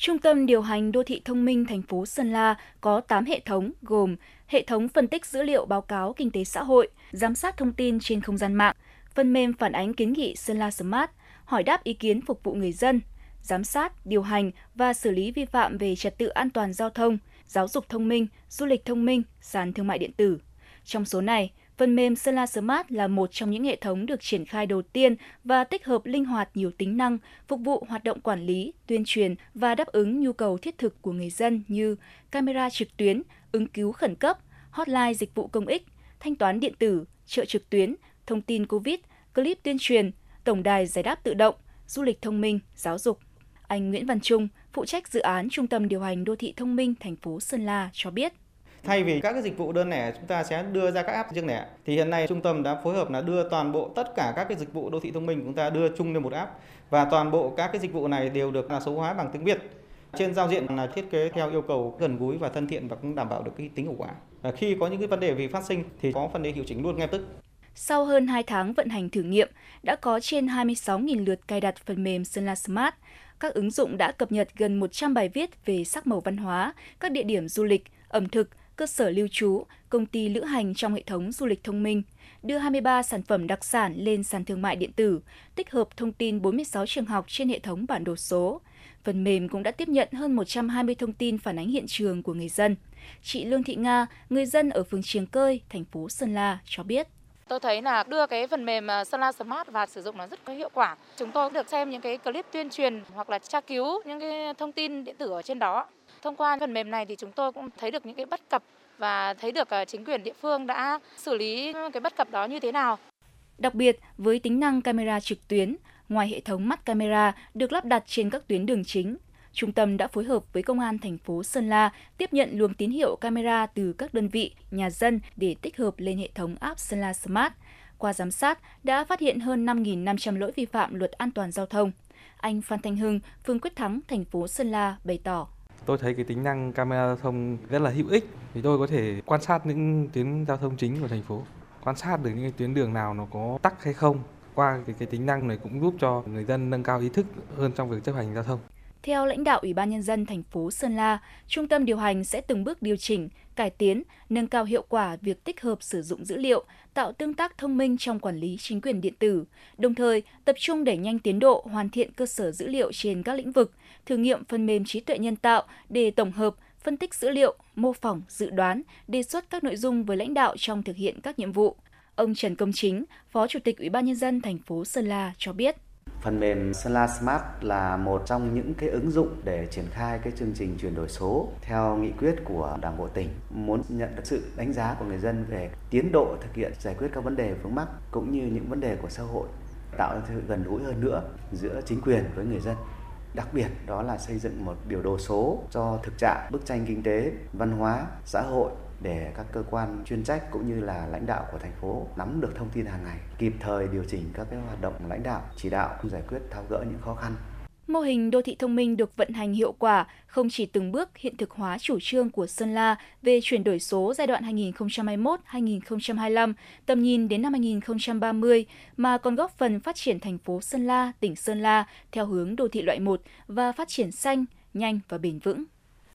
Trung tâm điều hành đô thị thông minh thành phố Sơn La có 8 hệ thống gồm hệ thống phân tích dữ liệu báo cáo kinh tế xã hội, giám sát thông tin trên không gian mạng, phần mềm phản ánh kiến nghị Sơn La Smart, hỏi đáp ý kiến phục vụ người dân, giám sát, điều hành và xử lý vi phạm về trật tự an toàn giao thông, giáo dục thông minh, du lịch thông minh, sàn thương mại điện tử. Trong số này, Phần mềm Sela Smart là một trong những hệ thống được triển khai đầu tiên và tích hợp linh hoạt nhiều tính năng, phục vụ hoạt động quản lý, tuyên truyền và đáp ứng nhu cầu thiết thực của người dân như camera trực tuyến, ứng cứu khẩn cấp, hotline dịch vụ công ích, thanh toán điện tử, chợ trực tuyến, thông tin COVID, clip tuyên truyền, tổng đài giải đáp tự động, du lịch thông minh, giáo dục. Anh Nguyễn Văn Trung, phụ trách dự án Trung tâm điều hành đô thị thông minh thành phố Sơn La cho biết. Thay vì các cái dịch vụ đơn lẻ chúng ta sẽ đưa ra các app riêng lẻ thì hiện nay trung tâm đã phối hợp là đưa toàn bộ tất cả các cái dịch vụ đô thị thông minh của chúng ta đưa chung lên một app và toàn bộ các cái dịch vụ này đều được là số hóa bằng tiếng Việt. Trên giao diện là thiết kế theo yêu cầu gần gũi và thân thiện và cũng đảm bảo được cái tính hiệu quả. Và khi có những cái vấn đề về phát sinh thì có phần đề hiệu chỉnh luôn ngay tức. Sau hơn 2 tháng vận hành thử nghiệm, đã có trên 26.000 lượt cài đặt phần mềm Sunla Smart. Các ứng dụng đã cập nhật gần 100 bài viết về sắc màu văn hóa, các địa điểm du lịch, ẩm thực, cơ sở lưu trú, công ty lữ hành trong hệ thống du lịch thông minh, đưa 23 sản phẩm đặc sản lên sàn thương mại điện tử, tích hợp thông tin 46 trường học trên hệ thống bản đồ số. Phần mềm cũng đã tiếp nhận hơn 120 thông tin phản ánh hiện trường của người dân. Chị Lương Thị Nga, người dân ở phường Triềng Cơi, thành phố Sơn La cho biết. Tôi thấy là đưa cái phần mềm à, La Smart và sử dụng nó rất có hiệu quả. Chúng tôi được xem những cái clip tuyên truyền hoặc là tra cứu những cái thông tin điện tử ở trên đó. Thông qua phần mềm này thì chúng tôi cũng thấy được những cái bất cập và thấy được ờ, chính quyền địa phương đã xử lý cái bất cập đó như thế nào. Đặc biệt, với tính năng camera trực tuyến, ngoài hệ thống mắt camera được lắp đặt trên các tuyến đường chính, Trung tâm đã phối hợp với Công an thành phố Sơn La tiếp nhận luồng tín hiệu camera từ các đơn vị, nhà dân để tích hợp lên hệ thống app Sơn La Smart. Qua giám sát, đã phát hiện hơn 5.500 lỗi vi phạm luật an toàn giao thông. Anh Phan Thanh Hưng, phường Quyết Thắng, thành phố Sơn La bày tỏ. Tôi thấy cái tính năng camera giao thông rất là hữu ích vì tôi có thể quan sát những tuyến giao thông chính của thành phố, quan sát được những cái tuyến đường nào nó có tắc hay không. Qua cái, cái tính năng này cũng giúp cho người dân nâng cao ý thức hơn trong việc chấp hành giao thông. Theo lãnh đạo Ủy ban Nhân dân thành phố Sơn La, Trung tâm điều hành sẽ từng bước điều chỉnh, cải tiến, nâng cao hiệu quả việc tích hợp sử dụng dữ liệu, tạo tương tác thông minh trong quản lý chính quyền điện tử, đồng thời tập trung đẩy nhanh tiến độ hoàn thiện cơ sở dữ liệu trên các lĩnh vực, thử nghiệm phần mềm trí tuệ nhân tạo để tổng hợp, phân tích dữ liệu, mô phỏng, dự đoán, đề xuất các nội dung với lãnh đạo trong thực hiện các nhiệm vụ. Ông Trần Công Chính, Phó Chủ tịch Ủy ban nhân dân thành phố Sơn La cho biết. Phần mềm Solar Smart là một trong những cái ứng dụng để triển khai cái chương trình chuyển đổi số theo nghị quyết của Đảng bộ tỉnh. Muốn nhận được sự đánh giá của người dân về tiến độ thực hiện giải quyết các vấn đề vướng mắc cũng như những vấn đề của xã hội, tạo ra sự gần gũi hơn nữa giữa chính quyền với người dân đặc biệt đó là xây dựng một biểu đồ số cho thực trạng bức tranh kinh tế văn hóa xã hội để các cơ quan chuyên trách cũng như là lãnh đạo của thành phố nắm được thông tin hàng ngày, kịp thời điều chỉnh các cái hoạt động lãnh đạo, chỉ đạo giải quyết tháo gỡ những khó khăn. Mô hình đô thị thông minh được vận hành hiệu quả không chỉ từng bước hiện thực hóa chủ trương của Sơn La về chuyển đổi số giai đoạn 2021-2025, tầm nhìn đến năm 2030, mà còn góp phần phát triển thành phố Sơn La, tỉnh Sơn La theo hướng đô thị loại 1 và phát triển xanh, nhanh và bền vững.